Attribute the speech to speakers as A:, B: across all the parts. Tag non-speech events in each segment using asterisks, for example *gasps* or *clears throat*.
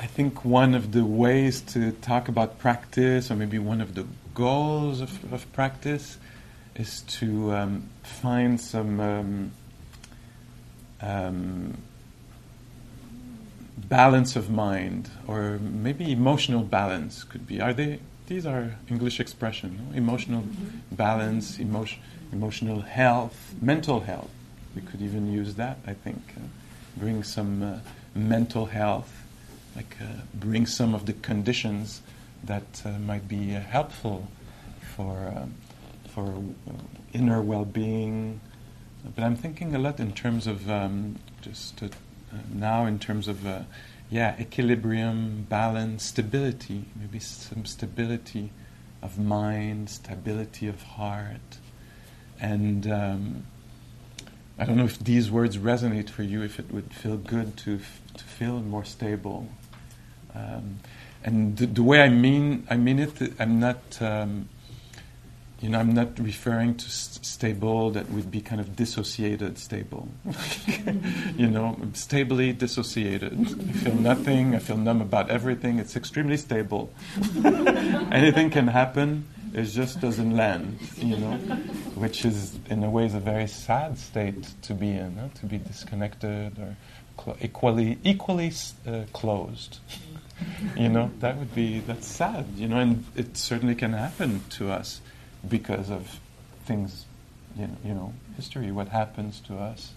A: I think one of the ways to talk about practice, or maybe one of the goals of, of practice, is to um, find some um, um, balance of mind, or maybe emotional balance could be. Are they? These are English expression. No? Emotional balance, emotion, emotional health, mental health. We could even use that. I think uh, bring some uh, mental health, like uh, bring some of the conditions that uh, might be uh, helpful for um, for inner well-being. But I'm thinking a lot in terms of um, just now in terms of yeah, equilibrium, balance, stability, maybe some stability of mind, stability of heart. And um, I don't know if these words resonate for you, if it would feel good to, f- to feel more stable. Um, and the, the, way I mean, I mean it, I'm not. Um, you know, I'm not referring to st- stable that would be kind of dissociated stable. *laughs* you know, stably dissociated. I feel nothing. I feel numb about everything. It's extremely stable. *laughs* Anything can happen. It just doesn't land. You know, which is in a way is a very sad state to be in. Huh? To be disconnected or cl- equally equally uh, closed. You know, that would be that's sad. You know, and it certainly can happen to us because of things, you know, you know, history, what happens to us,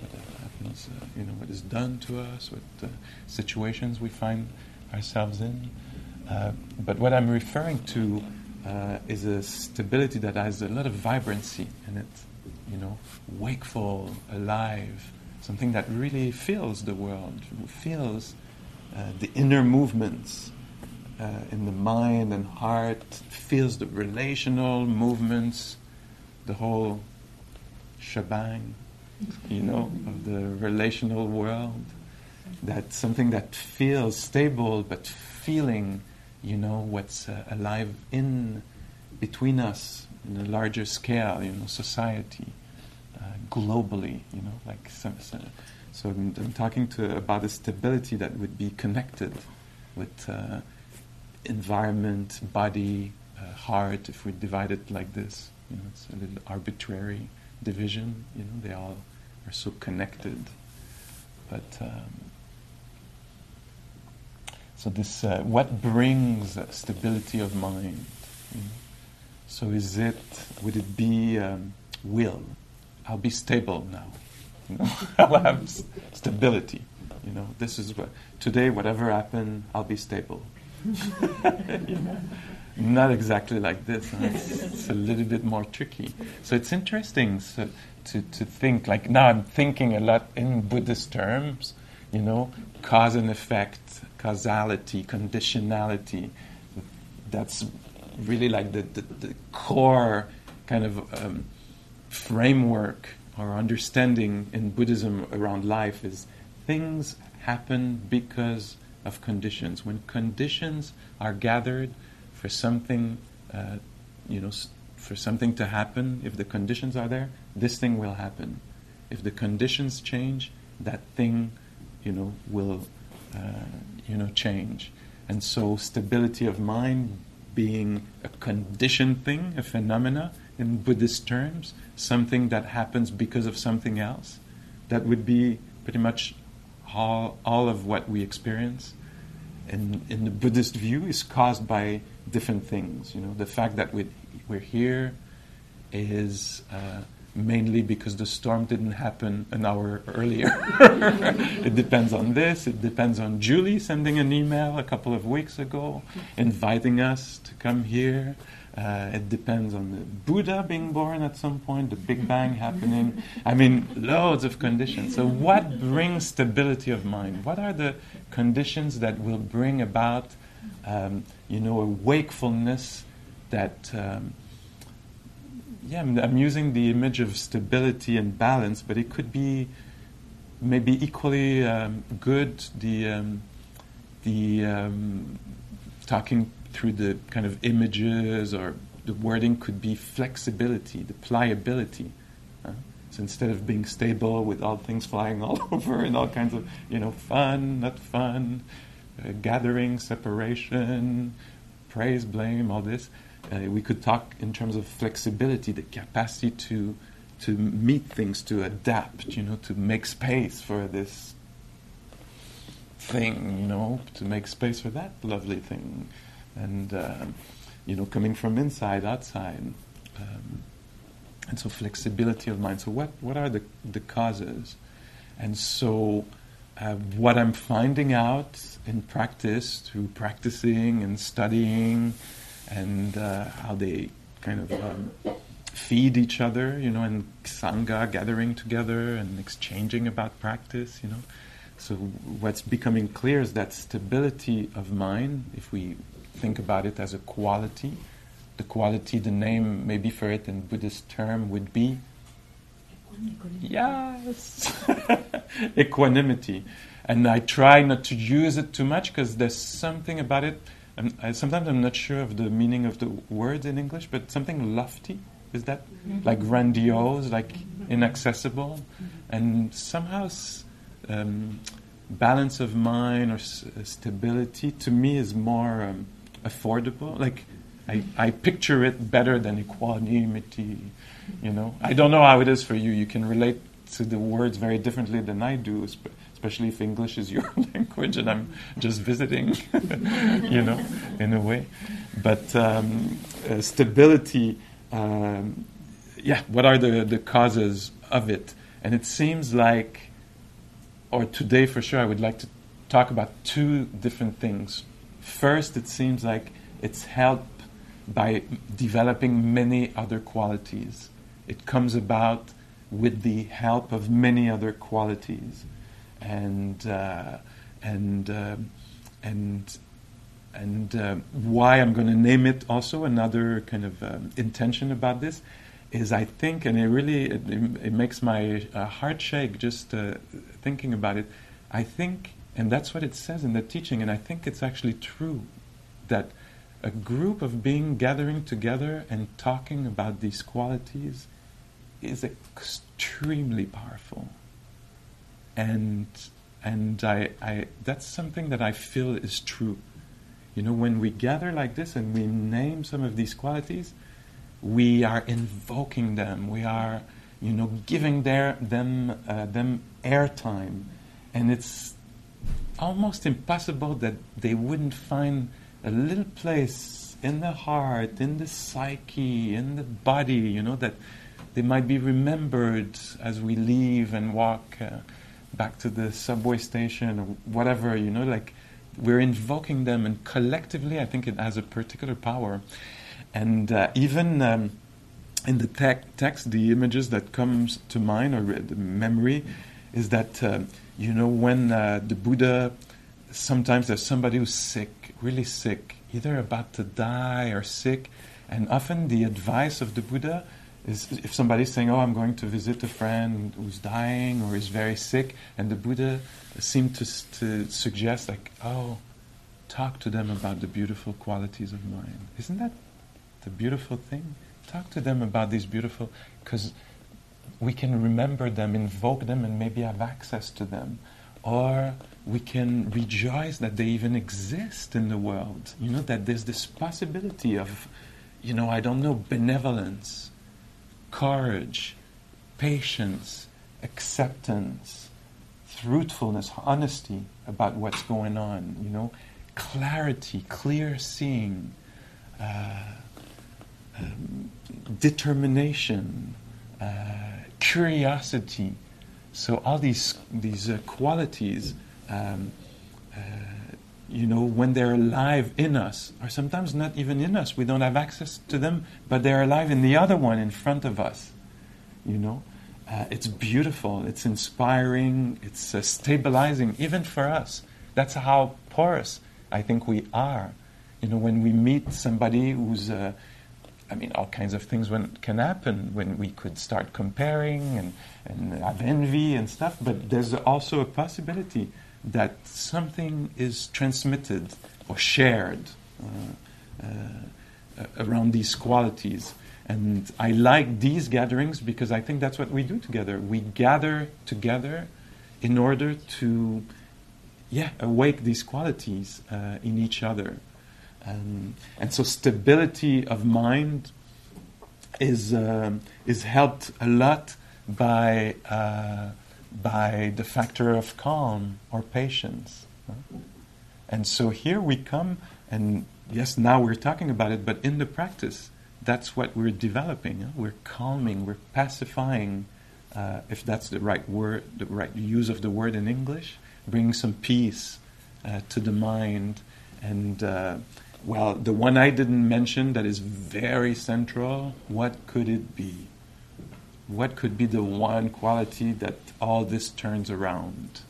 A: what happens, uh, you know, what is done to us, what uh, situations we find ourselves in. Uh, but what I'm referring to uh, is a stability that has a lot of vibrancy in it, you know, wakeful, alive, something that really feels the world, feels uh, the inner movements uh, in the mind and heart, feels the relational movements, the whole shebang, you know, of the relational world. That something that feels stable, but feeling, you know, what's uh, alive in between us in a larger scale, you know, society, uh, globally, you know, like some, some, so I'm, I'm, talking to about a stability that would be connected with uh, environment, body, uh, heart, if we divide it like this. You know, it's a little arbitrary division. You know, they all are so connected. But um, so this, uh, what brings stability of mind? You know? So is it? Would it be um, will? I'll be stable now. You *laughs* know, I'll have stability. You know, this is what today. Whatever happen, I'll be stable. *laughs* Not exactly like this. Huh? It's, it's, a little bit more tricky. So it's interesting so, to, to think, like now I'm thinking a lot in Buddhist terms, you know, cause and effect, causality, conditionality. That's really like the, the, the core kind of um, framework or understanding in Buddhism around life is things happen because of conditions. When conditions are gathered for something, uh, you know, for something to happen, if the conditions are there, this thing will happen. If the conditions change, that thing, you know, will, uh, you know, change. And so, stability of mind being a conditioned thing, a phenomena in Buddhist terms, something that happens because of something else, that would be pretty much all, all of what we experience in, in the Buddhist view is caused by different things. You know, the fact that we, we're here is uh, mainly because the storm didn't happen an hour earlier. *laughs* it depends on this. It depends on Julie sending an email a couple of weeks ago inviting us to come here. Uh, it depends on the Buddha being born at some point, the Big Bang happening. I mean, loads of conditions. So, what brings stability of mind? What are the conditions that will bring about, um, you know, a wakefulness that, um, yeah, I'm, I'm using the image of stability and balance, but it could be maybe equally um, good the um, the um, talking through the kind of images or the wording could be flexibility, the pliability. Uh, so instead of being stable with all things flying *laughs* all over and all kinds of you know fun, not fun, uh, gathering, separation, praise, blame, all this. Uh, we could talk in terms of flexibility, the capacity to to meet things, to adapt, you know, to make space for this thing, you know, to make space for that lovely thing, and uh, you know, coming from inside, outside, um, and so flexibility of mind. So, what what are the the causes? And so, uh, what I'm finding out in practice through practicing and studying, and uh, how they kind of um, feed each other, you know, and sangha gathering together and exchanging about practice, you know. So what's becoming clear is that stability of mind, if we think about it as a quality, the quality, the name maybe for it in Buddhist term would be yes, *laughs* equanimity. And I try not to use it too much because there's something about it. I, sometimes I'm not sure of the meaning of the words in English, but something lofty is that? Like grandiose, like inaccessible, and somehow um, balance of mind or s- stability to me is more um, affordable. Like I, I picture it better than equanimity. You know, I don't know how it is for you. You can relate to the words very differently than I do, especially if English is your *laughs* language and I'm just visiting. *laughs* you know, in a way. But um, uh, stability um, yeah, what are the, the causes of it? And it seems like, or today for sure, I would like to talk about two different things. First, it seems like it's helped by developing many other qualities. It comes about with the help of many other qualities, and uh, and uh, and and uh, why I'm going to name it also another kind of um, intention about this is I think, and it really it, it makes my uh, heart shake just uh, thinking about it. I think, and that's what it says in the teaching, and I think it's actually true that a group of being gathering together and talking about these qualities is extremely powerful, and and I, I that's something that I feel is true. You know, when we gather like this and we name some of these qualities, we are invoking them. We are, you know, giving their, them uh, them airtime, and it's almost impossible that they wouldn't find a little place in the heart, in the psyche, in the body. You know that they might be remembered as we leave and walk uh, back to the subway station or whatever. You know, like we're invoking them, and collectively, I think it has a particular power. And uh, even um, in the te- text, the images that comes to mind or the memory is that uh, you know when uh, the Buddha sometimes there's somebody who's sick, really sick, either about to die or sick, and often the advice of the Buddha is if somebody's saying, "Oh, I'm going to visit a friend who's dying or is very sick," and the Buddha seemed to to suggest, like, "Oh, talk to them about the beautiful qualities of mind." Isn't that the beautiful thing? Talk to them about these beautiful, because we can remember them, invoke them, and maybe have access to them, or we can rejoice that they even exist in the world. You know that there's this possibility of, you know, I don't know, benevolence courage, patience, acceptance, truthfulness, honesty about what's going on, you know, clarity, clear seeing, uh, um, determination, uh, curiosity. So all these these uh, qualities um, uh, you know, when they're alive in us, or sometimes not even in us. We don't have access to them, but they're alive in the other one in front of us. You know, uh, it's beautiful, it's inspiring, it's uh, stabilizing, even for us. That's how porous I think we are. You know, when we meet somebody who's, uh, I mean, all kinds of things when, can happen when we could start comparing and, and have envy and stuff, but there's also a possibility that something is transmitted or shared uh, uh, around these qualities. And I like these gatherings because I think that's what we do together. We gather together in order to, yeah, awake these qualities uh, in each other. Um, and so stability of mind is, um, is helped a lot by uh, by the factor of calm or patience. And so here we come, and yes, now we're talking about it, but in the practice, that's what we're developing. We're calming, we're pacifying, uh, if that's the right word, the right use of the word in English, bringing some peace uh, to the mind. And uh, well, the one I didn't mention that is very central, what could it be? what could be the one quality that all this turns around?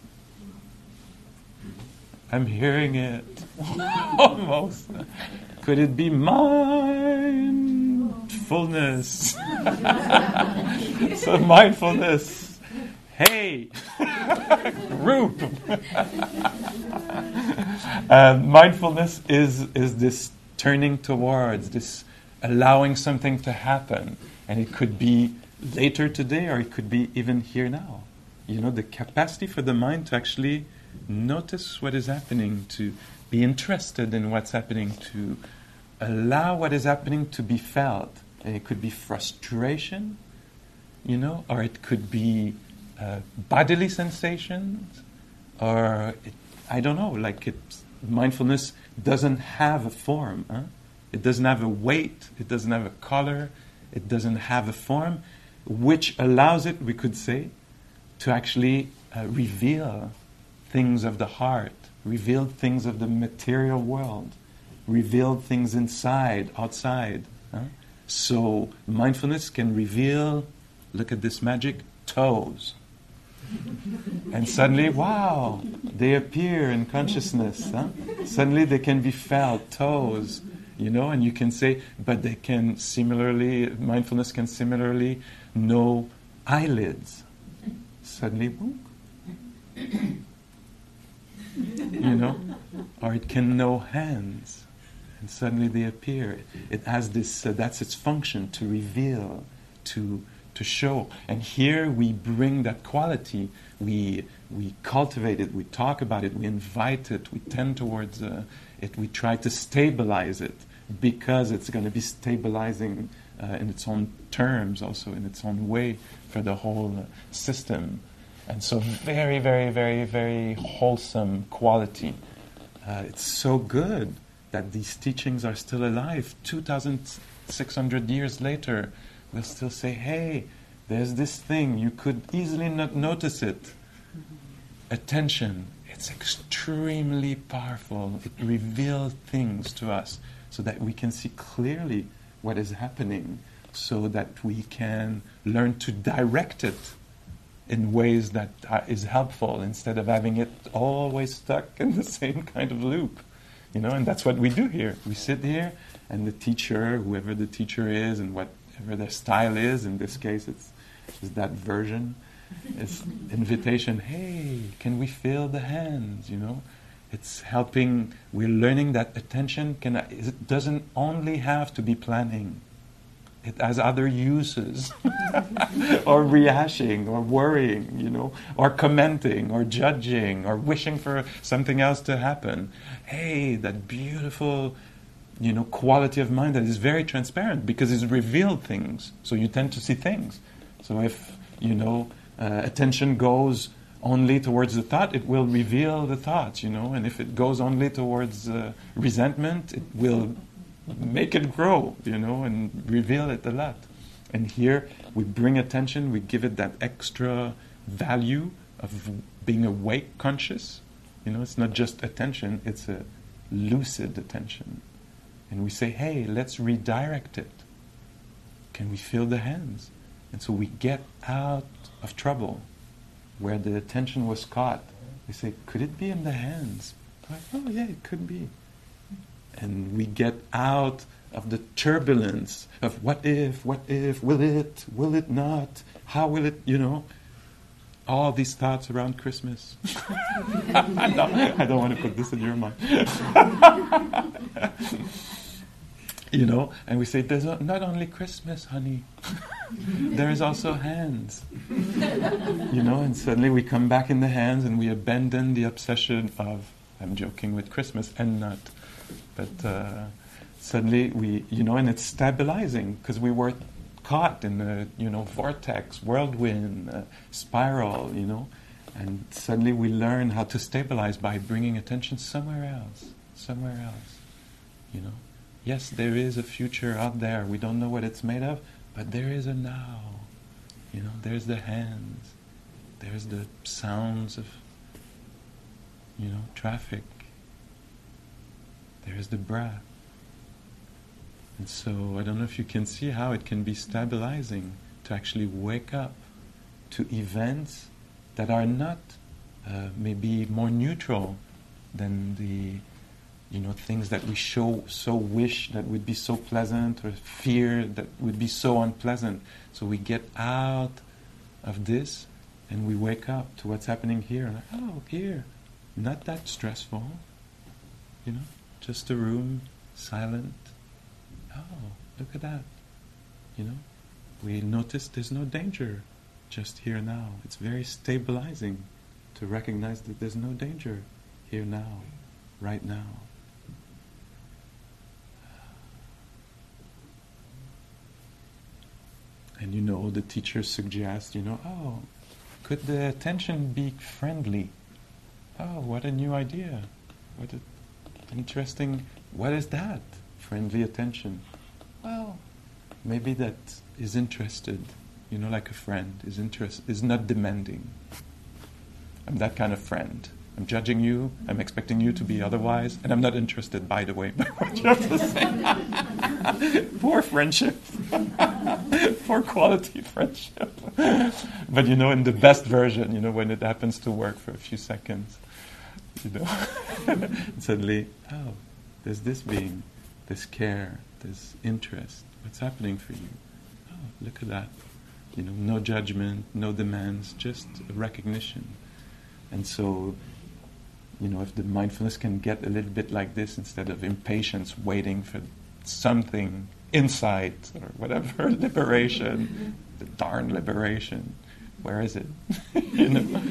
A: I'm hearing it *laughs* almost. Could it be mindfulness? *laughs* so, mindfulness. Hey, *laughs* group. *laughs* uh, mindfulness is, is this turning towards, this allowing something to happen. And it could be later today, or it could be even here now. You know, the capacity for the mind to actually notice what is happening, to be interested in what's happening, to allow what is happening to be felt. And it could be frustration, you know, or it could be uh, bodily sensations, or it, I don't know, like mindfulness doesn't have a form. Huh? It doesn't have a weight. It doesn't have a color. It doesn't have a form which allows it, we could say, to actually uh, reveal things of the heart, reveal things of the material world, reveal things inside, outside. Huh? So mindfulness can reveal, look at this magic, toes. And suddenly, wow, they appear in consciousness. Huh? Suddenly they can be felt, toes, you know, and you can say, but they can similarly, mindfulness can similarly no eyelids. Suddenly, boom. you know? Or it can know hands. And suddenly they appear. It has this, uh, that's its function to reveal, to, to show. And here we bring that quality. We, we cultivate it, we talk about it, we invite it, we tend towards uh, it, we try to stabilize it because it's going to be stabilizing uh, in its own terms, also in its own way for the whole uh, system. And so, very, very, very, very wholesome quality. Uh, it's so good that these teachings are still alive. 2,600 years later, we'll still say, hey, there's this thing, you could easily not notice it. Mm-hmm. Attention, it's extremely powerful. It reveals things to us so that we can see clearly what is happening so that we can learn to direct it in ways that are, is helpful instead of having it always stuck in the same kind of loop. You know, and that's what we do here. We sit here, and the teacher, whoever the teacher is, and whatever their style is, in this case, it's, it's that version, it's invitation. Hey, can we feel the hands? You know, it's helping. We're learning that attention can. It doesn't only have to be planning. It has other uses, *laughs* or rehashing, or worrying, you know, or commenting, or judging, or wishing for something else to happen. Hey, that beautiful, you know, quality of mind that is very transparent because it's revealed things. So you tend to see things. So if you know, uh, attention goes only towards the thought, it will reveal the thoughts, you know. And if it goes only towards uh, resentment, it will make it grow, you know, and reveal it a lot. And here we bring attention, we give it that extra value of being awake conscious, You know, it's not just attention, it's a lucid attention. And we say, hey, let's redirect it. Can we feel the hands? And so we get out of trouble where the attention was caught. We say, could it be in the hands? Like, oh, yeah, it could be. And we get out of the turbulence of what if, what if, will it, will it not, how will it, you know, all these thoughts around Christmas. *laughs* Don't, I don't want to put this in your mind. *laughs* you know, and we say, there's not only Christmas, honey, *laughs* there is also hands. you know, and suddenly we come back in the hands and we abandon the obsession of, I'm joking with Christmas and not, but uh, suddenly we, you know, and it's stabilizing because we were caught in a you know vortex, whirlwind, uh, spiral, you know, and suddenly we learn how to stabilize by bringing attention somewhere else, somewhere else, you know. Yes, there is a future out there. We don't know what it's made of, but there is a now. You know, there's the hands, there's the sounds of, you know, traffic. There's the breath. And so I don't know if you can see how it can be stabilizing to actually wake up to events that are not uh, maybe more neutral than the you know things that we show so wish that would be so pleasant or fear that would be so unpleasant so we get out of this and we wake up to what's happening here like, oh here not that stressful you know just a room silent oh, look at that. You know, we notice there's no danger just here now. It's very stabilizing to recognize that there's no danger here now, right now. And you know, the teacher suggests, you know, oh, could the attention be friendly? Oh, what a new idea. What an interesting, what is that? friendly attention. Well, maybe that is interested, you know, like a friend is interest is not demanding. I'm that kind of friend. I'm judging you. I'm expecting you to be otherwise, and I'm not interested, by the way, by what you have to say. *laughs* Poor friendship. *laughs* Poor quality friendship. but you know, in the best version, you know, when it happens to work for a few seconds, you know, *laughs* suddenly, oh, there's this being this care, this interest. What's happening for you? Oh, look at that. You know, no judgment, no demands, just recognition. And so, you know, if the mindfulness can get a little bit like this instead of impatience, waiting for something, insight or whatever, *laughs* liberation, the darn liberation, where is it? *laughs* you know,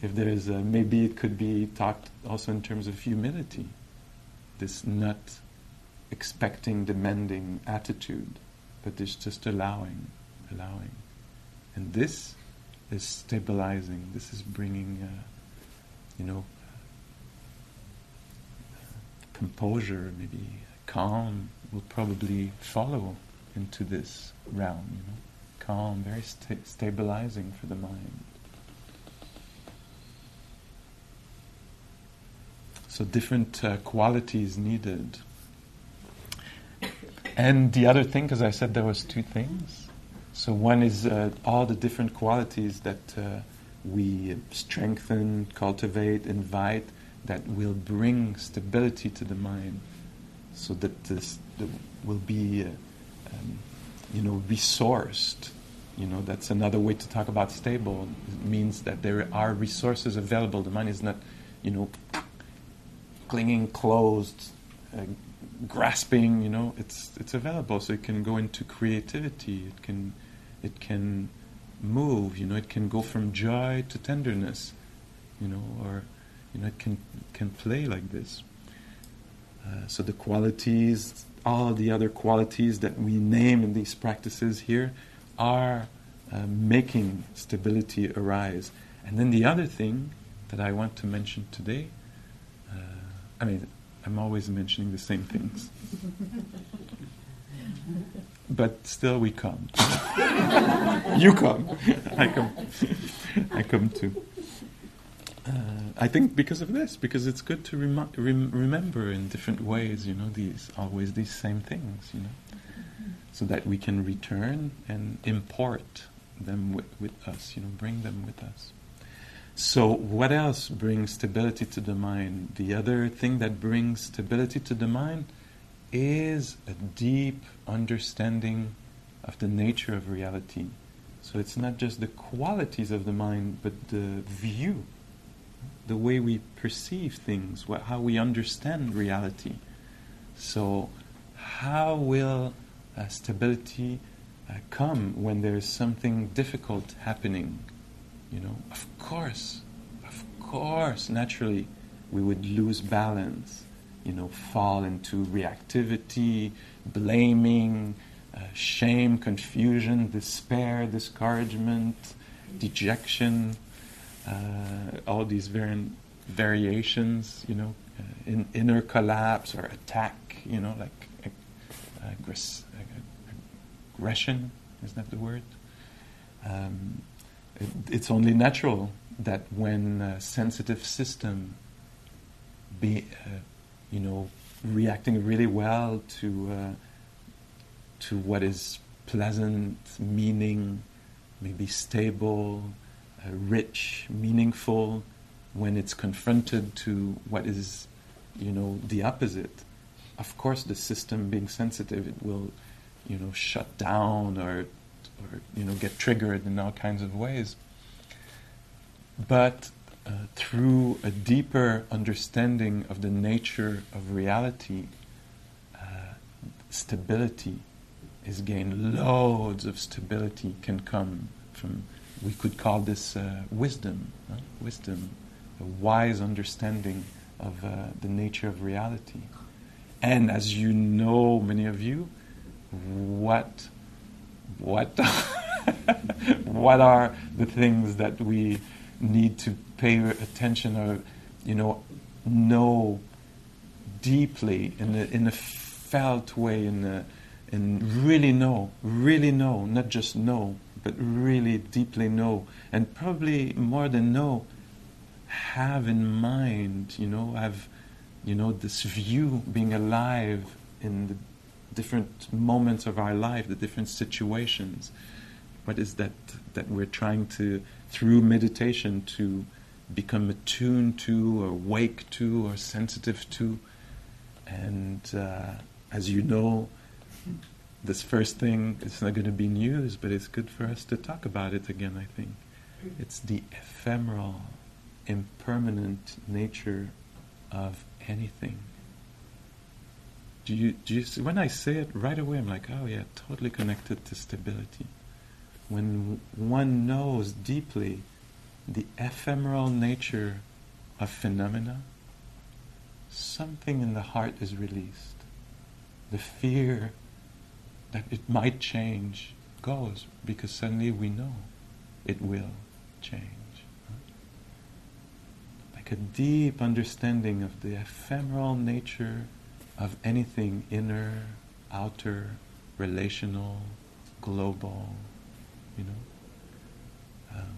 A: if there's a, maybe it could be talked also in terms of humility, this not expecting, demanding attitude, but it's just allowing, allowing. And this is stabilizing, this is bringing, uh, you know, composure, maybe calm will probably follow into this realm, you know. Calm, very sta- stabilizing for the mind. So different uh, qualities needed and the other thing, because I said there was two things. So one is uh, all the different qualities that uh, we strengthen, cultivate, invite, that will bring stability to the mind, so that this will be, um, you know, resourced. You know, that's another way to talk about stable. It means that there are resources available. The mind is not, you know, clinging closed, uh, grasping, you know, it's it's available. So it can go into creativity. It can it can move. You know, it can go from joy to tenderness. You know, or you know, it can can play like this. Uh, so the qualities, all the other qualities that we name in these practices here, are uh, making stability arise. And then the other thing that I want to mention today, uh, I mean, I'm always mentioning the same things. *laughs* but still, we come. *laughs* you come. *laughs* I come. I come too. Uh, I think because of this, because it's good to rem- rem- remember in different ways, you know, these always these same things, you know, so that we can return and import them with us, you know, bring them with us. So, what else brings stability to the mind? The other thing that brings stability to the mind is a deep understanding of the nature of reality. So, it's not just the qualities of the mind, but the view, the way we perceive things, what, how we understand reality. So, how will uh, stability uh, come when there is something difficult happening? You know, of course, of course, naturally, we would lose balance, you know, fall into reactivity, blaming, uh, shame, confusion, despair, discouragement, dejection, all these vari- variations, you know, uh, in, inner collapse or attack, you know, like aggress- aggression, is that the word? Um, it, it's only natural that when a sensitive system be, uh, you know, reacting really well to uh, to what is pleasant, meaning, maybe stable, uh, rich, meaningful, when it's confronted to what is, you know, the opposite. Of course, the system being sensitive, it will, you know, shut down or or you know get triggered in all kinds of ways. But uh, through a deeper understanding of the nature of reality, uh, stability is gained. Loads of stability can come from. We could call this uh, wisdom, huh? wisdom, a wise understanding of uh, the nature of reality. And as you know, many of you, what what *laughs* what are the things that we need to pay attention or you know know deeply in a, in a felt way in a, and really know really know not just know but really deeply know and probably more than know have in mind you know have you know this view being alive in the different moments of our life, the different situations. What is that that we're trying to, through meditation, to become attuned to, or wake to, or sensitive to? And uh, as you know, this first thing it's not going to be news, but it's good for us to talk about it again. I think it's the ephemeral, impermanent nature of anything do you, do you see, when I say it right away, I'm like, oh yeah, totally connected to stability. When one knows deeply the ephemeral nature of phenomena, something in the heart is released. The fear that it might change goes because suddenly we know it will change. Like a deep understanding of the ephemeral nature of anything inner, outer, relational, global, you know. Um,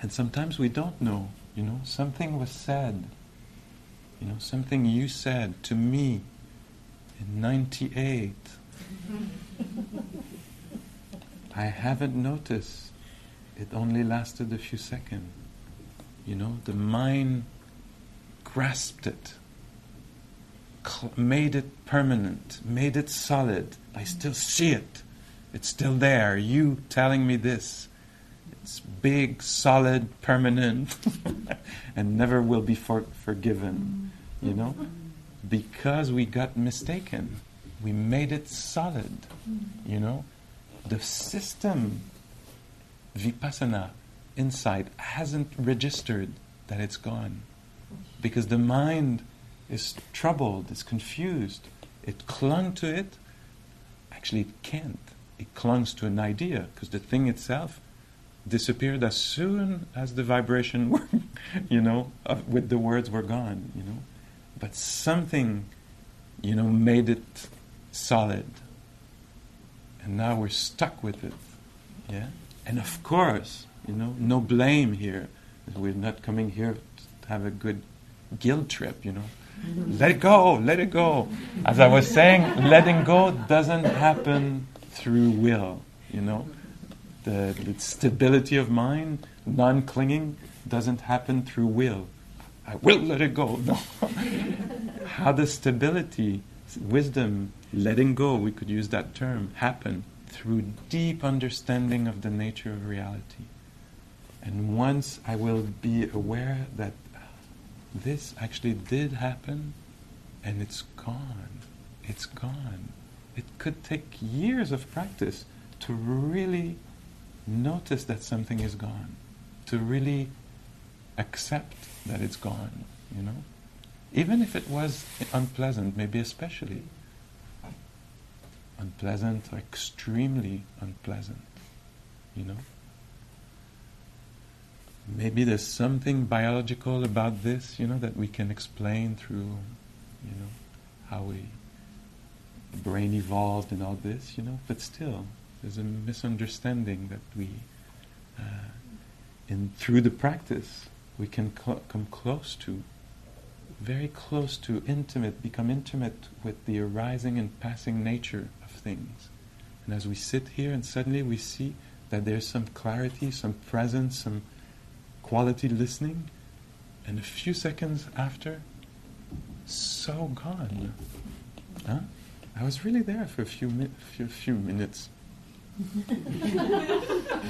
A: and sometimes we don't know, you know, something was said, you know, something you said to me in 98. *laughs* I haven't noticed. It only lasted a few seconds. You know, the mind grasped it cl- made it permanent, made it solid. I still see it. It's still there. You telling me this. It's big, solid, permanent, *laughs* and never will be for- forgiven. You know? Because we got mistaken. We made it solid. You know? The system, vipassana, inside, hasn't registered that it's gone. Because the mind is troubled, it's confused. It clung to it. Actually, it can't. It clungs to an idea because the thing itself disappeared as soon as the vibration, *laughs* you know, of, with the words were gone, you know. But something, you know, made it solid. And now we're stuck with it. Yeah? And of course, you know, no blame here. We're not coming here to have a good guilt trip, you know. Mm-hmm. Let it go, let it go. As I was saying, letting go doesn't happen through will, you know. The, the stability of mind, non clinging, doesn't happen through will. I will let it go. No. *laughs* How does stability, wisdom, letting go, we could use that term, happen? Through deep understanding of the nature of reality. And once I will be aware that this actually did happen and it's gone, it's gone. It could take years of practice to really notice that something is gone, to really accept that it's gone, you know? Even if it was unpleasant, maybe especially unpleasant or extremely unpleasant, you know? Maybe there's something biological about this, you know, that we can explain through, you know, how we brain evolved and all this, you know, but still, there's a misunderstanding that we, uh, in through the practice, we can cl- come close to, very close to, intimate, become intimate with the arising and passing nature of things. And as we sit here and suddenly we see that there's some clarity, some presence, some quality listening, and a few seconds after, so gone. Huh? I was really there for a few, mi- few, few minutes. *laughs* I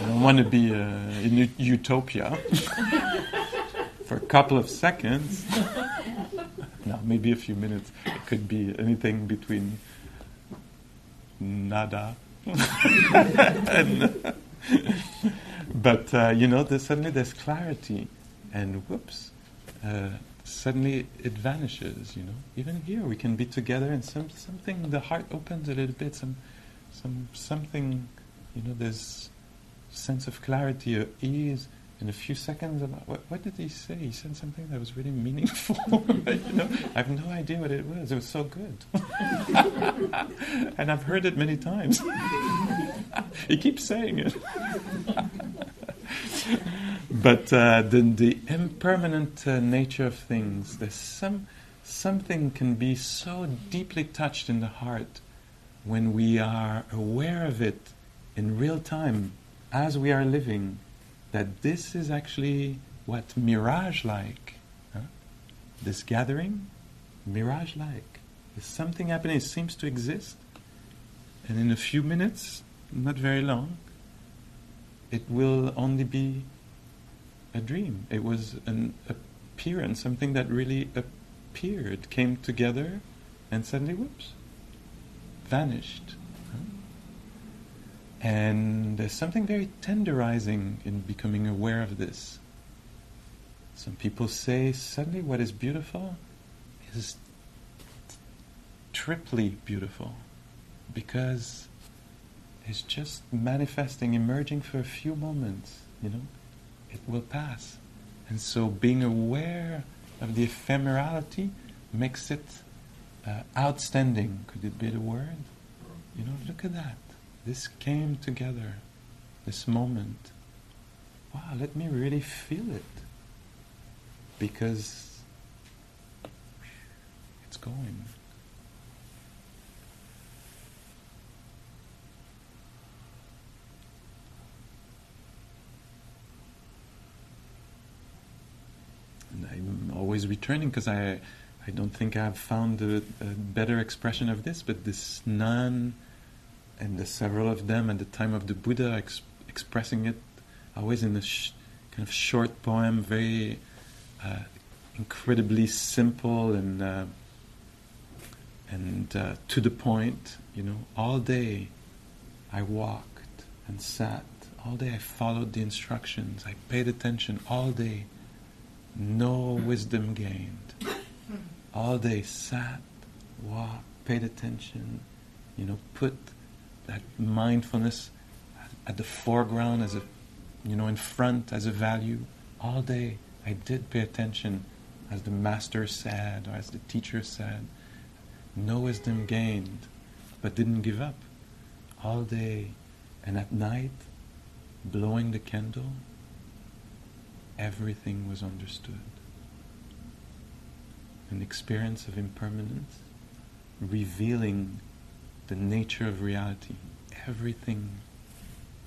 A: don't want to be uh, in utopia *laughs* for a couple of seconds. no, maybe a few minutes. It could be anything between nada and, *laughs* but uh, you know, there's, suddenly there's clarity, and whoops, uh, suddenly it vanishes. You know, even here we can be together, and some something the heart opens a little bit. Some some something, you know, there's sense of clarity or ease in a few seconds about what, what did he say? He said something that was really meaningful. *laughs* you know, I have no idea what it was. It was so good, *laughs* and I've heard it many times. *laughs* he keeps saying it. but uh, the, the impermanent uh, nature of things, there's some something can be so deeply touched in the heart when we are aware of it in real time as we are living that this is actually what mirage like huh? this gathering mirage like there's something happening. It seems to exist. And in a few minutes not very long it will only be a dream. It was an appearance something that really appeared came together and suddenly whoops vanished and there's something very tenderizing in becoming aware of this. Some people say suddenly what is beautiful is triply beautiful because it's just manifesting, emerging for a few moments, you know. It will pass. And so being aware of the ephemerality makes it uh, outstanding. Could it be the word? You know, look at that. This came together, this moment. Wow, let me really feel it. Because it's going. And I'm always returning because I, I don't think I've found a, a better expression of this, but this non and the several of them at the time of the Buddha ex- expressing it always in a sh- kind of short poem, very uh, incredibly simple and uh, and uh, to the point. You know, all day I walked and sat. All day I followed the instructions. I paid attention all day. No wisdom gained. All day sat, walked, paid attention. You know, put that mindfulness at the foreground as a you know in front as a value. All day i did pay attention as the master said or as the teacher said. No wisdom gained but didn't give up. All day and at night blowing the candle everything was understood. An experience of impermanence revealing the nature of reality. Everything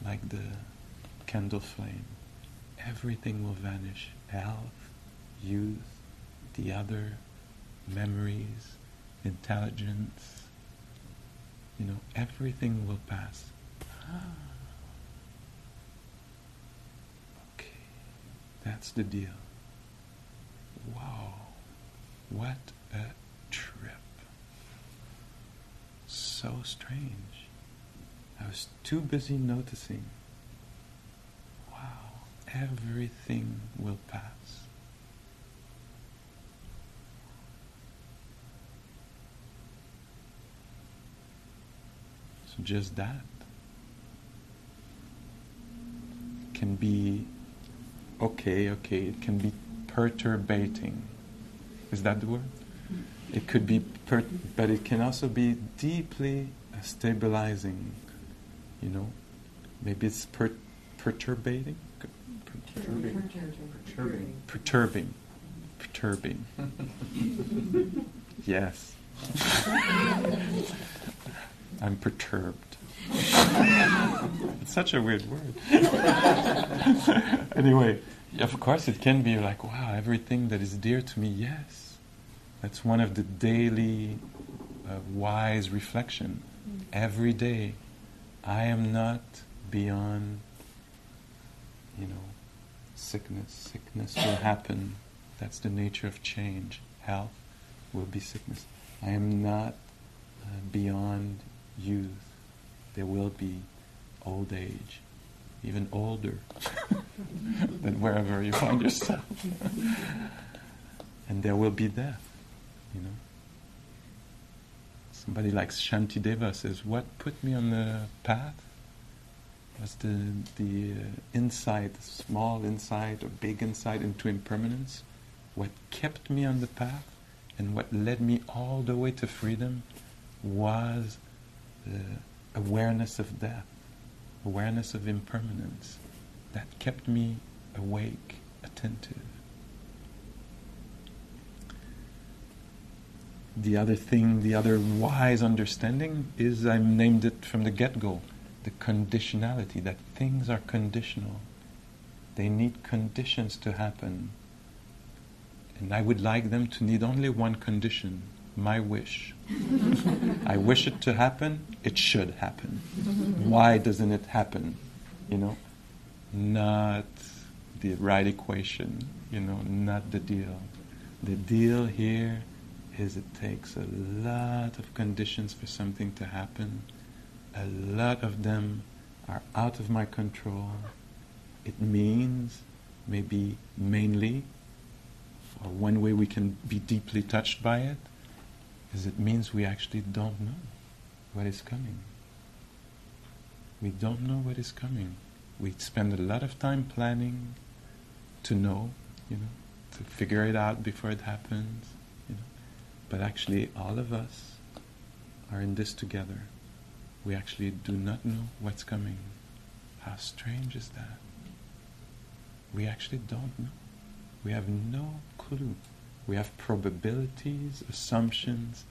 A: like the candle flame. Everything will vanish. Health, youth, the other, memories, intelligence. You know, everything will pass. *gasps* Okay, that's the deal. Wow, what a trip. So strange. I was too busy noticing. Wow, everything will pass. So just that can be okay, okay, it can be perturbating. Is that the word? It could be, per- but it can also be deeply stabilizing you know, maybe it's per- perturbating.
B: Perturbing.
A: Perturbing. Perturbing. Perturbing. *laughs* yes. I'm perturbed. it's such a weird word. *laughs* anyway, of course, it can be like, wow, everything that is dear to me, yes. That's one of the daily uh, wise reflection. Every day, I am not beyond, you know, sickness. Sickness will happen. That's the nature of change. Health will be sickness. I am not uh, beyond youth. There will be old age, even older *laughs* than wherever you find yourself. *laughs* and there will be death, you know. Somebody like Shantideva says, What put me on the path was the, the uh, insight, small insight or big insight into impermanence. What kept me on the path and what led me all the way to freedom was the awareness of death, awareness of impermanence. That kept me awake, attentive. The other thing, the other wise understanding is I named it from the get go the conditionality, that things are conditional. They need conditions to happen. And I would like them to need only one condition my wish. *laughs* I wish it to happen, it should happen. Why doesn't it happen? You know? Not the right equation, you know, not the deal. The deal here is it takes a lot of conditions for something to happen. A lot of them are out of my control. It means, maybe mainly, or one way we can be deeply touched by it, is it means we actually don't know what is coming. We don't know what is coming. We spend a lot of time planning to know, you know, to figure it out before it happens. But actually, all of us are in this together. We actually do not know what's coming. How strange is that? We actually don't know. We have no clue. We have probabilities, assumptions,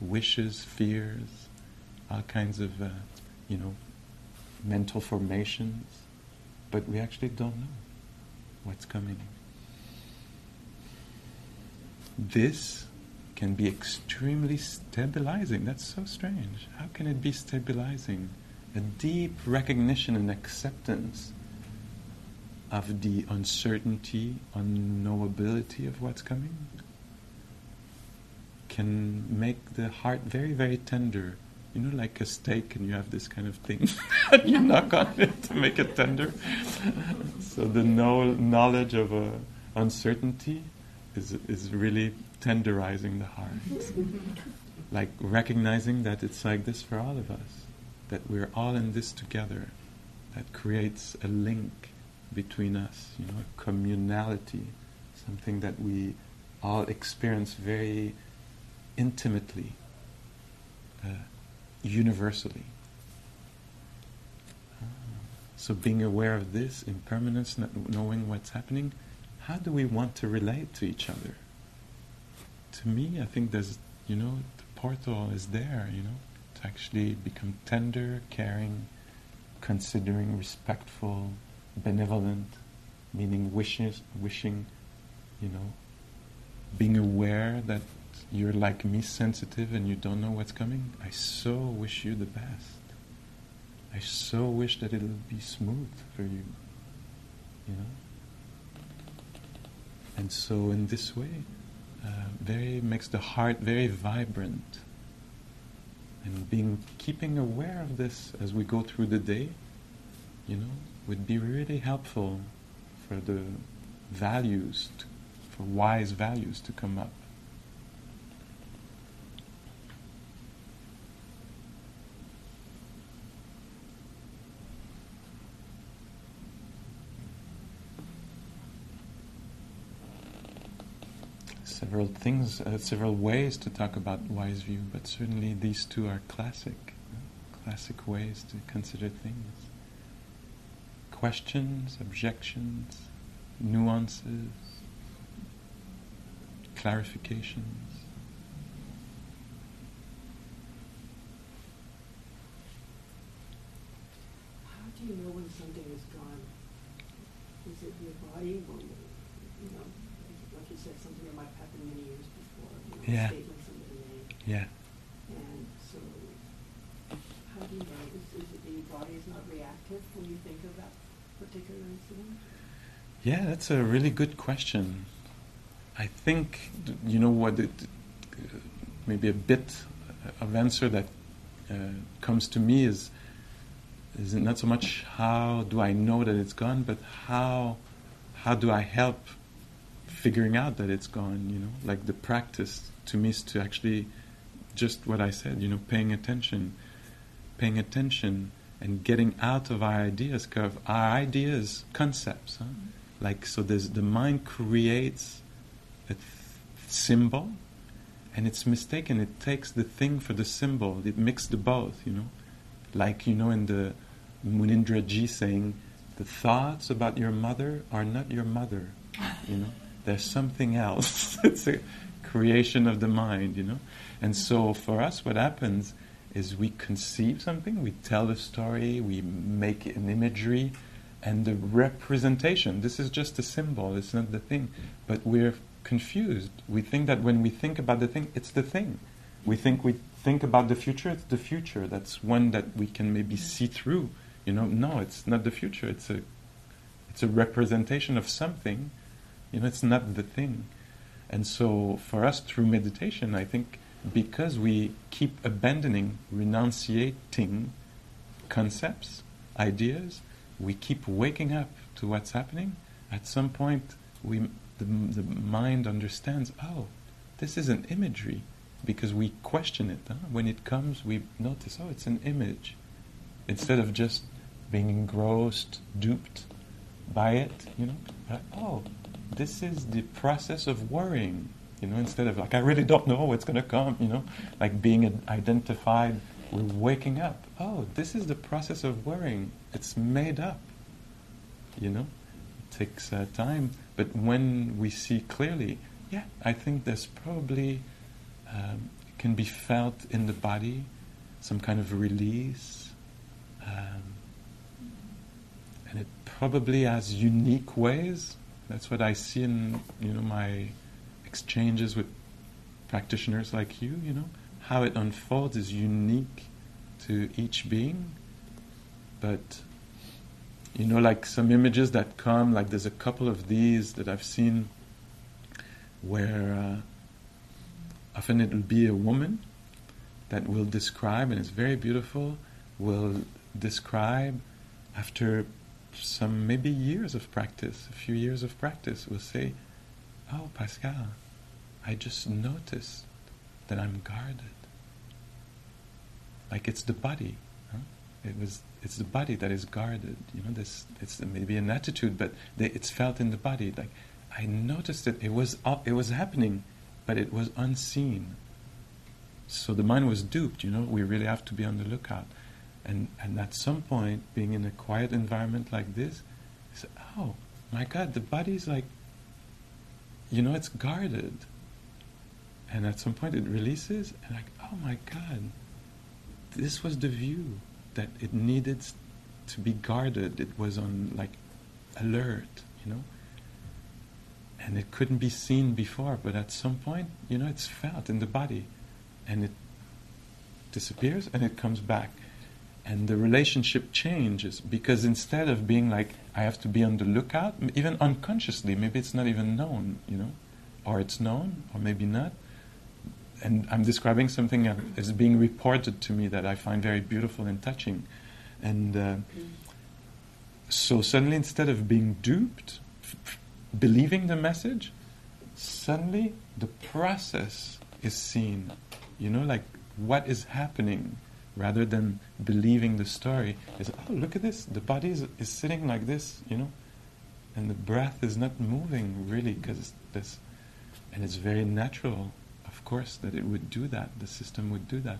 A: wishes, fears, all kinds of, uh, you know, mental formations, but we actually don't know what's coming. This can be extremely stabilizing. That's so strange. How can it be stabilizing? A deep recognition and acceptance of the uncertainty, unknowability of what's coming can make the heart very, very tender. You know, like a steak, and you have this kind of thing, *laughs* and you knock on it to make it tender. *laughs* so the know- knowledge of uh, uncertainty is is really tenderizing the heart. like recognizing that it's like this for all of us, that we're all in this together, that creates a link between us, you know, a communality, something that we all experience very intimately, uh, universally. Ah. So being aware of this impermanence, not knowing what's happening, how do we want to relate to each other? To me, I think there's, you know, the portal is there, you know, to actually become tender, caring, considering, respectful, benevolent, meaning wishes, wishing, you know, being aware that you're like me, sensitive, and you don't know what's coming. I so wish you the best. I so wish that it'll be smooth for you, you know. And so, in this way, uh, very makes the heart very vibrant. And being keeping aware of this as we go through the day, you know, would be really helpful for the values, to, for wise values to come up. Several things, uh, several ways to talk about wise view, but certainly these two are classic, classic ways to consider things. Questions, objections, nuances, clarifications.
B: How do you know when something is gone? Is it your body? When, you know, like you said, something that might happen many years before. You know,
A: Yeah. Yeah.
B: And so, how do you know? Is, is it the body is not reactive when you think of that particular incident?
A: Yeah, that's a really good question. I think, you know what, it, maybe a bit of answer that uh, comes to me is, is not so much how do I know that it's gone, but how, how do I help figuring out that it's gone, you know? Like the practice to me is to actually, just what I said, you know, paying attention, paying attention and getting out of our ideas, because our ideas, concepts, huh? like so there's the mind creates a th- symbol and it's mistaken it takes the thing for the symbol it mixes the both you know like you know in the munindra ji saying the thoughts about your mother are not your mother you know there's something else. *laughs* It's a creation of the mind you know? And so for us what happens is we conceive something we tell a story we make an imagery and the representation this is just a symbol it's not the thing. But we're confused. We think that when we think about the thing it's the thing. We think we think about the future it's the future. That's one that we can maybe see through you know? No it's not the future. It's a it's a representation of something you know it's not the thing and so for us through meditation i think because we keep abandoning renunciating concepts ideas we keep waking up to what's happening, at some point we, the, the mind understands, oh, this is an imagery, because we question it. Huh? When it comes, we notice, oh, it's an image. Instead of just being engrossed, duped by it, you know, oh, this is the process of worrying, you know, instead of like, I really don't know what's going to come, you know, like being identified we're waking up. Oh, this is the process of worrying. It's made up. You know, it takes uh, time, but when we see clearly, yeah, I think there's probably um, can be felt in the body, some kind of release, um, and it probably has unique ways. That's what I see in you know my exchanges with practitioners like you. You know how it unfolds is unique to each being, but you know, like some images that come, like there's a couple of these that I've seen where uh, often it will be a woman that will describe, and it's very beautiful, will describe after some maybe years of practice, a few years of practice, will say, Oh, Pascal, I just noticed that I'm guarded. Like it's the body. Huh? It was. It's the body that is guarded. You know, this. It's maybe an attitude, but they, it's felt in the body. Like I noticed it. It was. It was happening, but it was unseen. So the mind was duped. You know, we really have to be on the lookout. And and at some point, being in a quiet environment like this, you say, oh my God, the body's like you know, it's guarded. And at some point it releases, and like, oh my God, this was the view that it needed to be guarded. It was on like alert, you know. And it couldn't be seen before, but at some point, you know, it's felt in the body, and it disappears and it comes back. And the relationship changes because instead of being like, I have to be on the lookout, even unconsciously, maybe it's not even known, you know, or it's known, or maybe not. And I'm describing something as being reported to me that I find very beautiful and touching. And uh, so suddenly, instead of being duped, f- believing the message, suddenly the process is seen. You know, like what is happening rather than believing the story is oh look at this. The body is, is sitting like this you know? And the breath is not moving really because this. And it's very natural of course that it would do that. The system would do that.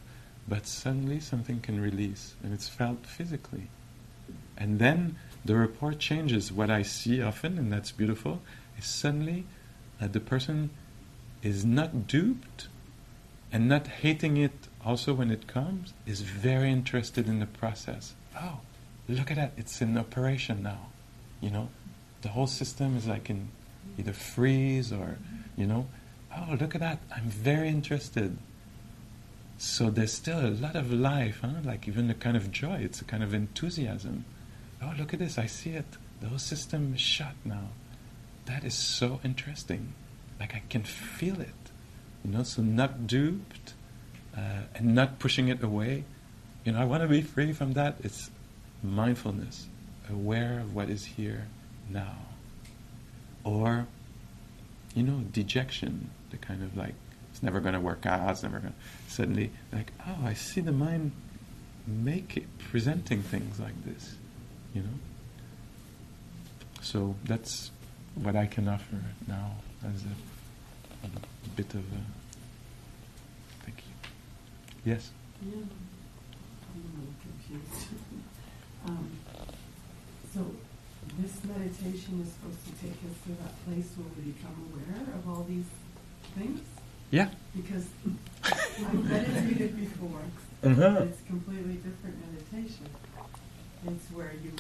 A: But suddenly something can release and it's felt physically. And then the report changes. What i see often and that's beautiful is suddenly uh, the person is not duped and not hating it also when it comes is very interested in the process. Oh, look at that, it's in operation now. You know, the whole system is like in either freeze or, you know, oh, look at that, I'm very interested. So there's still a lot of life, huh? like even a kind of joy, it's a kind of enthusiasm. Oh, look at this, I see it. The whole system is shut now. That is so interesting. Like I can feel it. You know, so not duped uh, and not pushing it away. You know, I want to be free from that. It's mindfulness, aware of what is here now. Or, you know, dejection, the kind of like, it's never going to work out, it's never going to, suddenly, like, oh, I see the mind make it, presenting things like this, you know? So that's what I can offer now as a, a bit of a. Thank you. Yes?
B: Yeah, I'm confused. *laughs* um, so, this meditation is supposed to take us to that place where we become aware of all these things?
A: Yeah.
B: Because I've meditated before,
A: Uh-huh.
B: it's completely different meditation. It's where you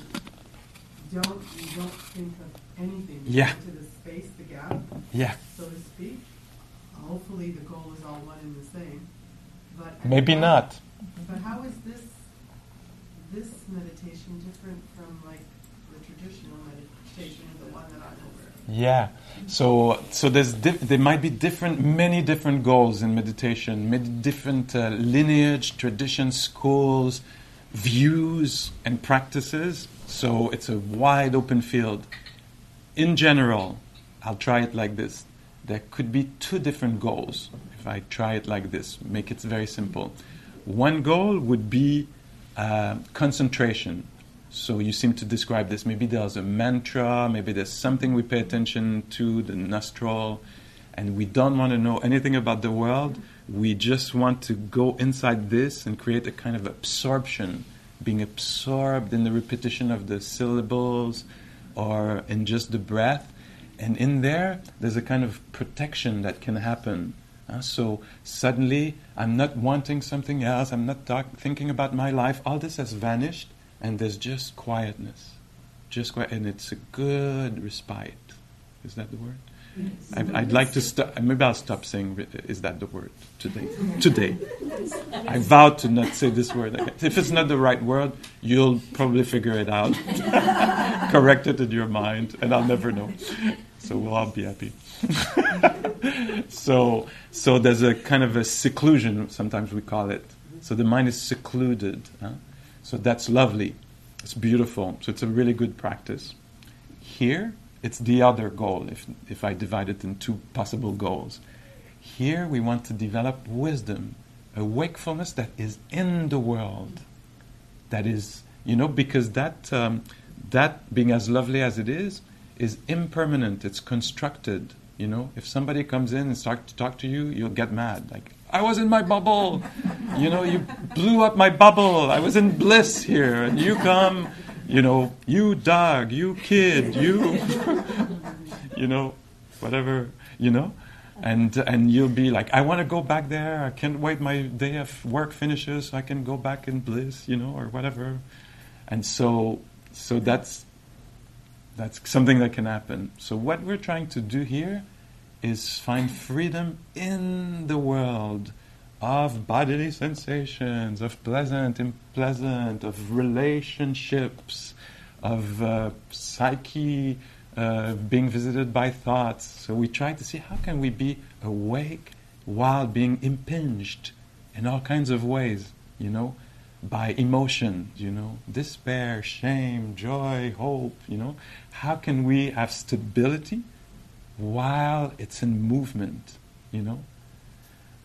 B: don't you don't think of anything. You
A: Yeah.
B: go To the space, the gap,
A: Yeah.
B: so to speak. Hopefully, the goal is all one and the same. But
A: Maybe not.
B: But how is this this meditation different from like the traditional meditation, and the one that I'm aware of?
A: Yeah. So, so there's dif- there might be different, many different goals in meditation, many different uh, lineage, traditions, schools, views, and practices. So it's a wide open field. In general, I'll try it like this. There could be two different goals if I try it like this, make it very simple. One goal would be uh, concentration. So you seem to describe this. Maybe there's a mantra, maybe there's something we pay attention to, the nostril, and we don't want to know anything about the world. We just want to go inside this and create a kind of absorption, being absorbed in the repetition of the syllables or in just the breath. And in there, there's a kind of protection that can happen. Uh, so suddenly, I'm not wanting something else, I'm not talk- thinking about my life. All this has vanished, and there's just quietness. Just quiet, and it's a good respite. Is that the word? I'd, I'd like to stop. Maybe I'll stop saying. Is that the word today? Today, I vow to not say this word. again. If it's not the right word, you'll probably figure it out, *laughs* correct it in your mind, and I'll never know. So we'll all be happy. *laughs* so, so there's a kind of a seclusion. Sometimes we call it. So the mind is secluded. huh? So that's lovely. It's beautiful. So it's a really good practice. Here, it's the other goal. If if I divide it in two possible goals, here we want to develop wisdom, a wakefulness that is in the world. That is, you know, because that um, that being as lovely as it is is impermanent. It's constructed. You know, if somebody comes in and starts to talk to you, you'll get mad. Like, I was in my bubble. You know, you blew up my bubble. I was in bliss here, and you come. You know, you dog, you kid, you. *laughs* you know, whatever. you know? And, and you'll be like, I want to go back there. I can't wait my day of work finishes so I can go back in bliss, you know, or whatever. And so, so that's, that's something that can happen. So what we're trying to do here is find freedom in the world of bodily sensations, of pleasant, unpleasant, of relationships, of uh, psyche uh, being visited by thoughts. So we try to see how can we be awake while being impinged in all kinds of ways, you know, by emotion, you know, despair, shame, joy, hope, you know. How can we have stability while it's in movement, you know?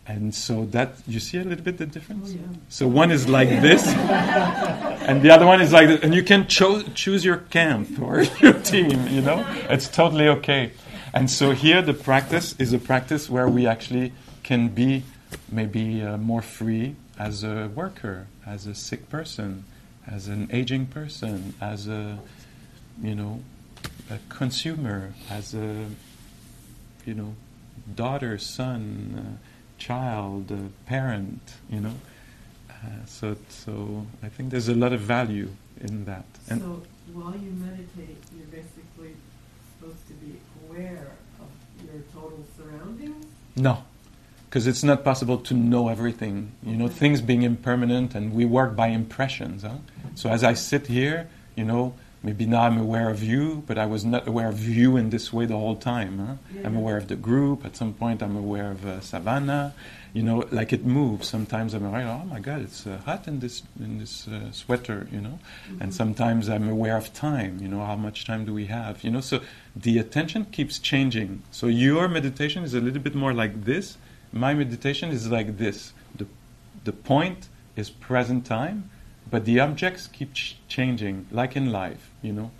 A: And so that you see a little bit the difference.
B: Oh, yeah.
A: So one is like this, and the other one is like this, and you can cho- choose your camp *laughs* or your team. You know, it's totally okay. And so here the practice is a practice where we actually can be maybe uh, more free as a worker, as a sick person, as an aging person, as a you know a consumer, as a you know daughter, son. Uh, child, uh, parent, you know. Uh, so, so I think there's a lot of value in that. And
B: So while you meditate, you're basically supposed to be aware of your total surroundings?
A: no, because it's not possible to know everything. You know, things being impermanent, and we work by impressions. Huh? So as I sit here, you know, maybe now I'm aware of you, but I was not aware of you in this way the whole time. Huh? I'm aware of the group. At some point, I'm aware of uh, Savannah. You know, like it moves. Sometimes I'm aware. Oh my God, it's uh, hot in this in this uh, sweater. You know, and sometimes I'm aware of time. You know, how much time do we have? You know, so the attention keeps changing. So your meditation is a little bit more like this. My meditation is like this. The the point is present time, but the objects keep ch- changing, like in life. You know.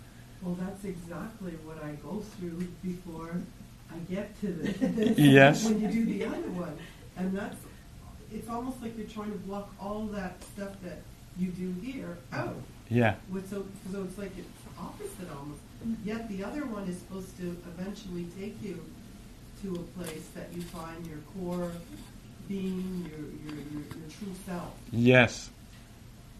B: Well, that's exactly what I go through before I get to this. *laughs*
A: Yes.
B: When you do the other one. And that's, it's almost like you're trying to block all that stuff that you do here out.
A: Yeah.
B: With so, so it's like it's opposite almost. Yet the other one is supposed to eventually take you to a place that you find your core being, your, your, your, your true self.
A: Yes.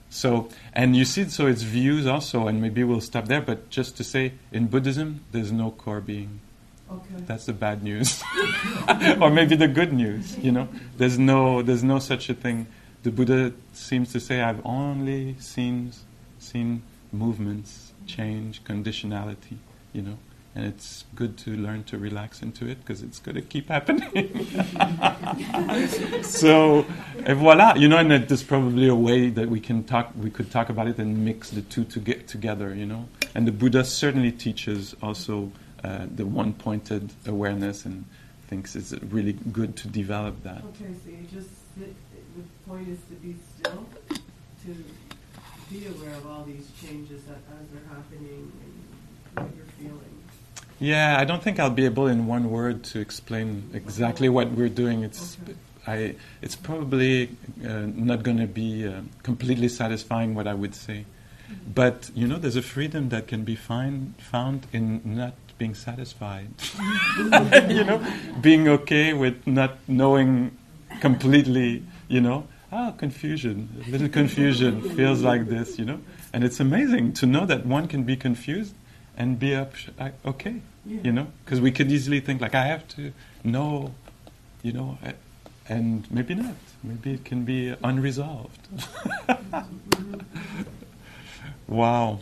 A: So, and you see, so it's views also, and maybe we'll stop there, but just to say, in Buddhism, there's no core being.
B: Okay.
A: That's the bad news. *laughs* or maybe the good news, you know? There's no, there's no such a thing. The Buddha seems to say, I've only seen, seen movements, change, conditionality, you know? And it's good to learn to relax into it because it's going to keep happening. *laughs* so, et voila, you know, and there's probably a way that we can talk, we could talk about it and mix the two to get together, you know. And the Buddha certainly teaches also uh, the one-pointed awareness and thinks it's really good to develop that.
B: Okay, so you just sit, the point is to be still, to be aware of all these changes that as they're happening and what you're feeling.
A: Yeah, I don't think I'll be able in one word to explain exactly what we're doing. It's
B: Okay.
A: I, it's probably uh, not going to be uh, completely satisfying what I would say. But you know, there's a freedom that can be find, found in not being satisfied. *laughs* you know, being okay with not knowing completely. You know, ah, confusion, a little confusion feels like this. You know, and it's amazing to know that one can be confused and be up, uh, okay.
B: Yeah.
A: You know, because we could easily think like I have to know. You know. And maybe not. Maybe it can be unresolved. *laughs* wow.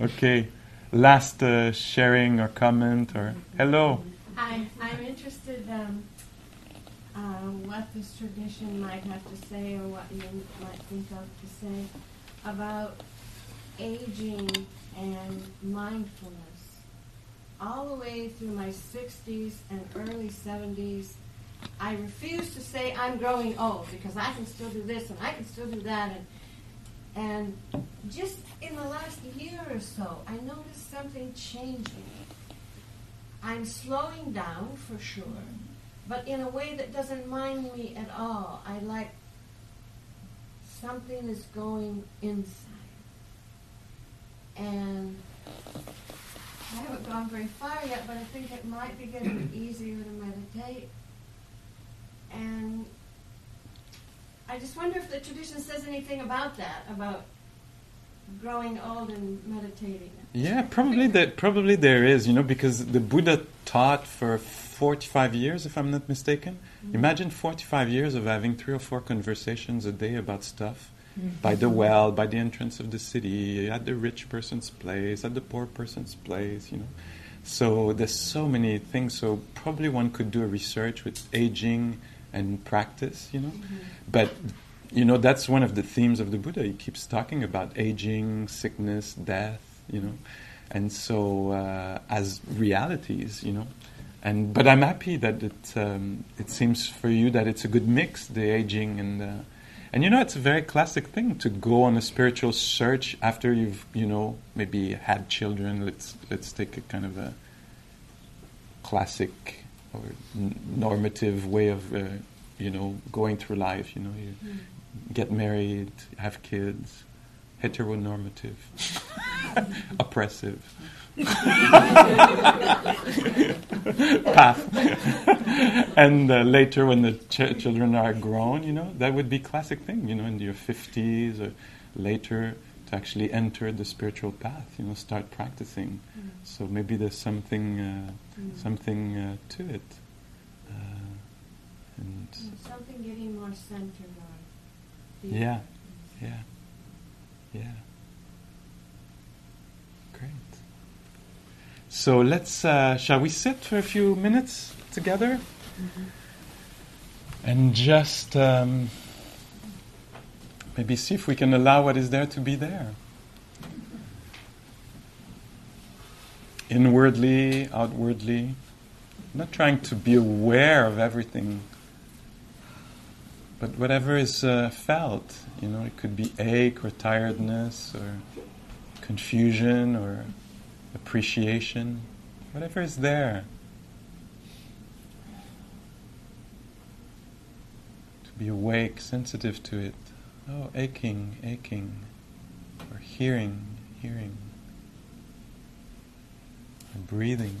A: Okay. Last uh, sharing or comment or hello.
C: I, I'm interested um, uh, what this tradition might have to say or what you might think of to say about aging and mindfulness. All the way through my 60s and early 70s, I refused to say I'm growing old because I can still do this and I can still do that. And, and just in the last year or so, I noticed something changing. I'm slowing down for sure, but in a way that doesn't mind me at all. I like something is going inside. And I haven't gone very far yet, but I think it might be getting *clears throat* easier to meditate. And I just wonder if the tradition says anything about that, about growing old and meditating.
A: Yeah, probably that. Probably there is, you know, because the Buddha taught for forty-five years, if I'm not mistaken.
C: Mm-hmm.
A: Imagine forty-five years of having three or four conversations a day about stuff. By the well, by the entrance of the city, at the rich person's place, at the poor person's place, you know. So there's so many things. So probably one could do a research with aging and practice, you know. But you know that's one of the themes of the Buddha. He keeps talking about aging, sickness, death, you know, and so uh, as realities, you know. And but I'm happy that it um, it seems for you that it's a good mix, the aging and. Uh, and you know, it's a very classic thing to go on a spiritual search after you've, you know, maybe had children. Let's let's take a kind of a classic or n- normative way of, uh, you know, going through life. You know, you get married, have kids, heteronormative, *laughs* oppressive *laughs* path. *laughs* *laughs* and uh, later, when the ch- children are grown, you know, that would be classic thing. You know, in your fifties or later, to actually enter the spiritual path. You know, start practicing. So maybe there's something, uh, something uh, to it. Uh, and
C: Something getting more centered on. the-
A: yeah, yeah, yeah. Great. So let's, uh, shall we sit for a few minutes together? And just um, maybe see if we can allow what is there to be there. Inwardly, outwardly. Not trying to be aware of everything but whatever is uh, felt, you know, it could be ache or tiredness or confusion or appreciation, whatever is there. To be awake, sensitive to it. Oh, aching, aching. Or hearing, hearing. Or breathing.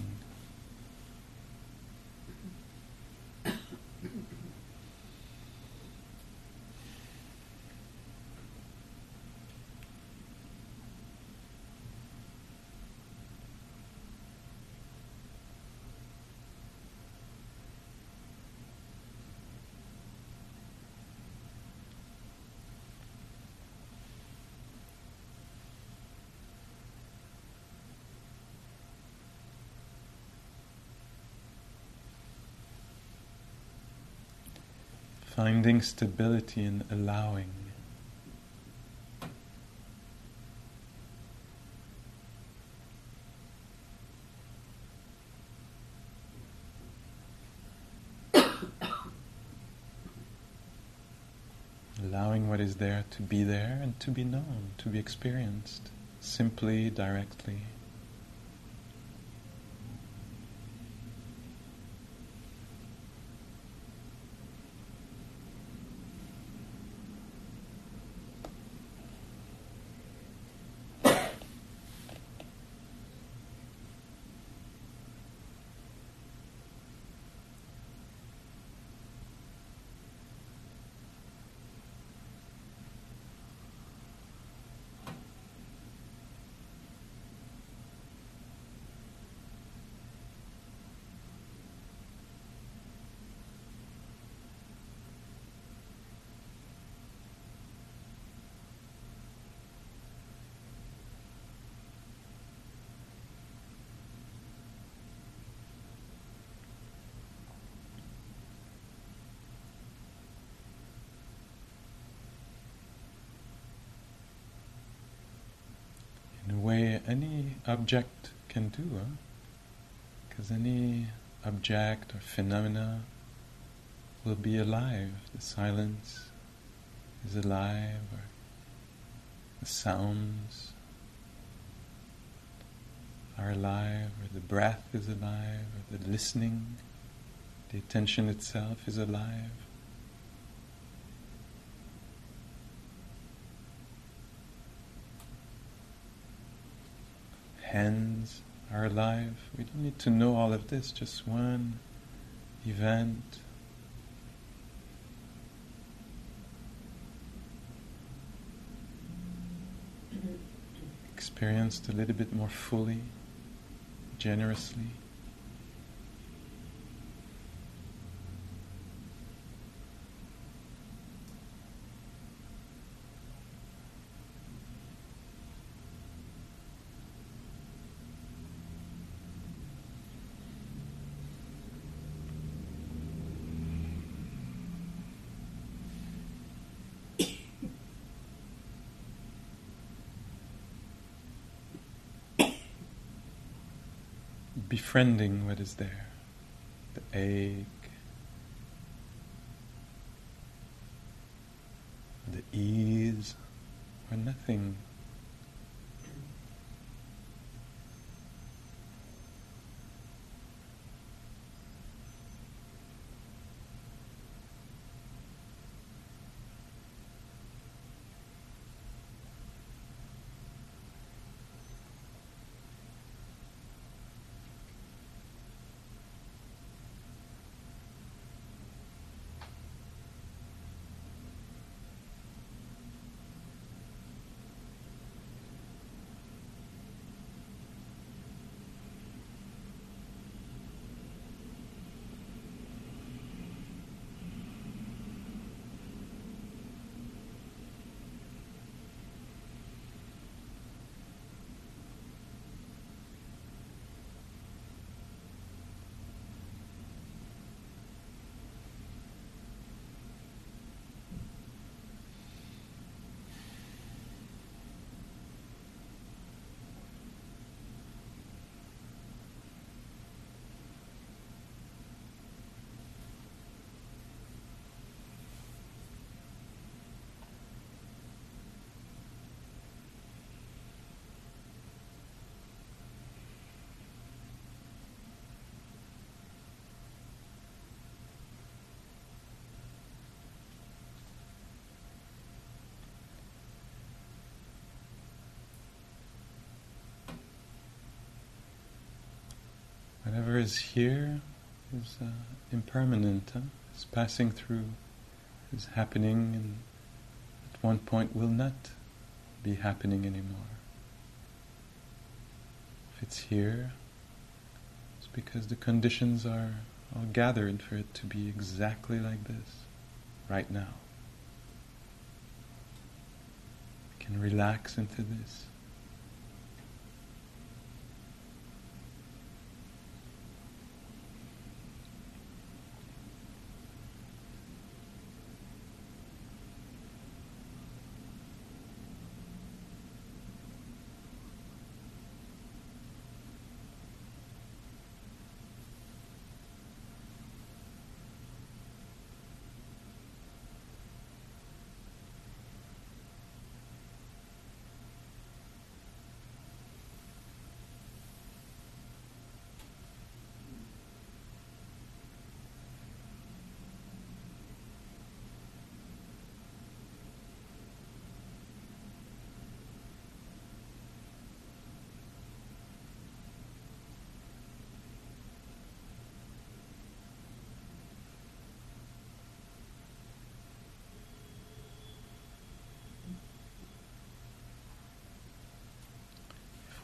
A: Finding stability in allowing. *coughs* Allowing what is there to be there and to be known, to be experienced, simply, directly. in a way any object can do, because any object or phenomena will be alive. The silence is alive, or the sounds are alive, or the breath is alive, or the listening, the attention itself is alive. Hands are alive. We don't need to know all of this, just one event. Experienced a little bit more fully, generously. Befriending what is there the ache, the ease, or nothing. Is here is uh, impermanent, huh? is passing through, is happening, and at one point will not be happening anymore. If it's here, it's because the conditions are all gathered for it to be exactly like this, right now. We can relax into this.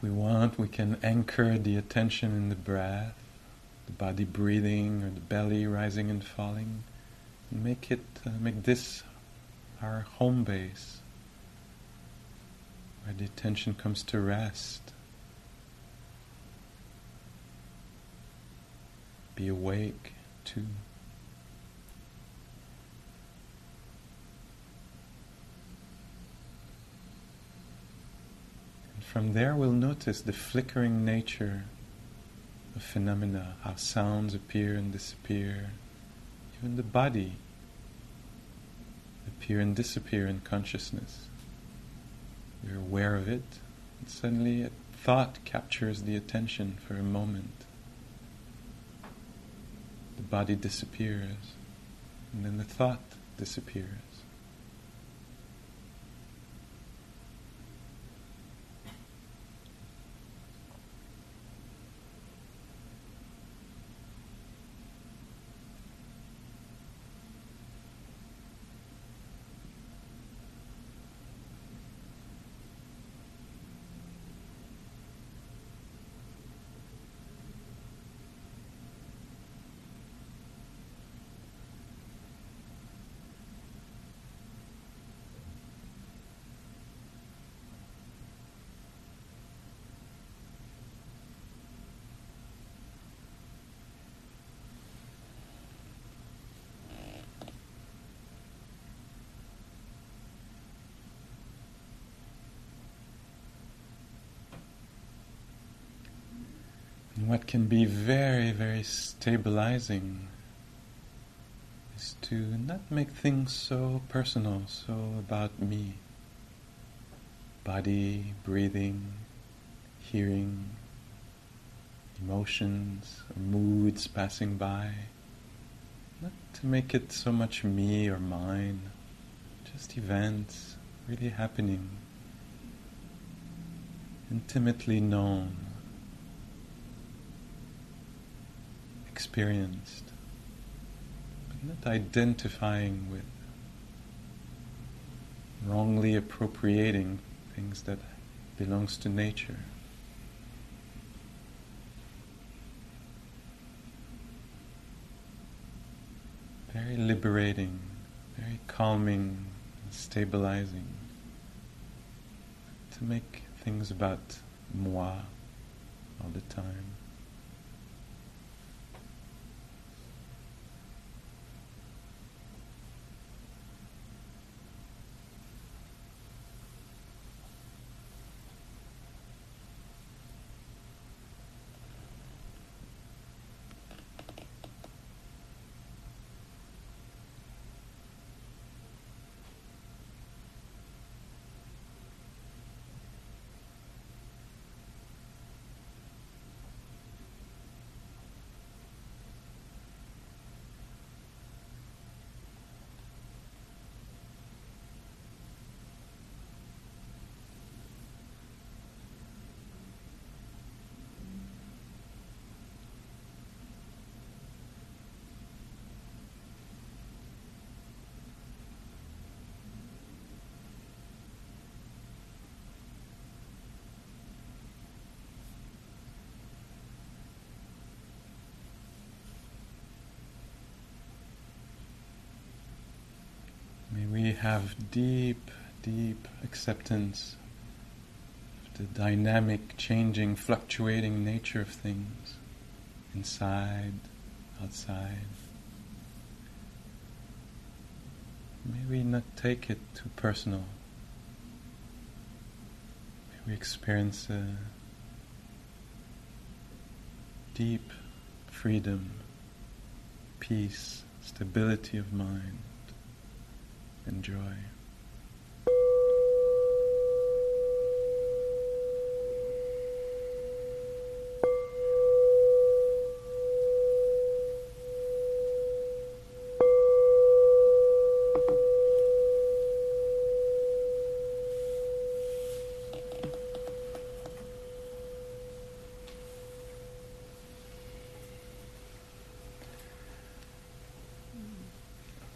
A: We want, we can anchor the attention in the breath, the body breathing or the belly rising and falling, and make it, uh, make this our home base, where the attention comes to rest. Be awake to From there, we'll notice the flickering nature of phenomena, how sounds appear and disappear, even the body appear and disappear in consciousness. You're aware of it, and suddenly a thought captures the attention for a moment. The body disappears, and then the thought disappears. What can be very, very stabilizing is to not make things so personal, so about me. Body, breathing, hearing, emotions, moods passing by. Not to make it so much me or mine, just events really happening, intimately known, experienced, but not identifying with, wrongly appropriating things that belongs to nature. Very liberating, very calming, stabilizing. To make things about moi all the time. May we have deep, deep acceptance of the dynamic, changing, fluctuating nature of things inside, outside. May we not take it too personal. May we experience a deep freedom, peace, stability of mind and joy.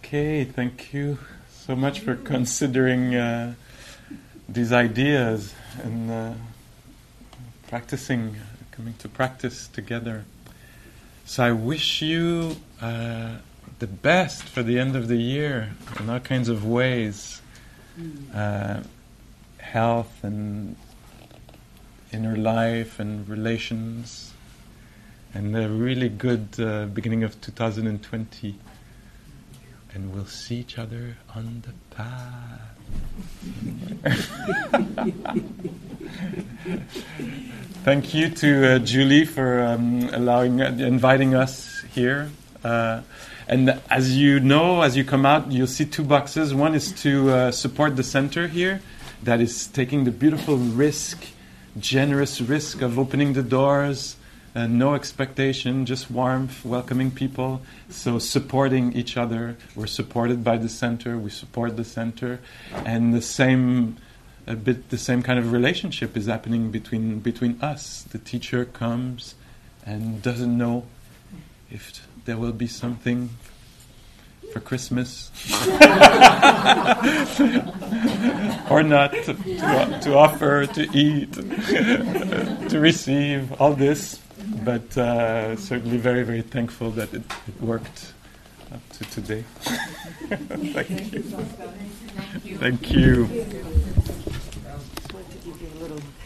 A: Okay, thank you so much for considering uh, these ideas and uh, practicing, coming to practice together. So I wish you uh, the best for the end of the year in all kinds of ways uh, health and inner life and relations, and a really good uh, beginning of 2020 and we'll see each other on the path. *laughs* Thank you to uh, Julie for um, allowing, uh, inviting us here. Uh, and as you know, as you come out, you'll see two boxes. One is to uh, support the center here, that is taking the beautiful risk, generous risk of opening the doors uh, no expectation, just warmth, welcoming people. So supporting each other. We're supported by the center. We support the center, and the same, a bit the same kind of relationship is happening between between us. The teacher comes and doesn't know if there will be something for Christmas *laughs* or not to, to, to offer, to eat, *laughs* to receive, all this but uh, certainly very, very thankful that it, it worked up to today. *laughs* Thank you. Thank you.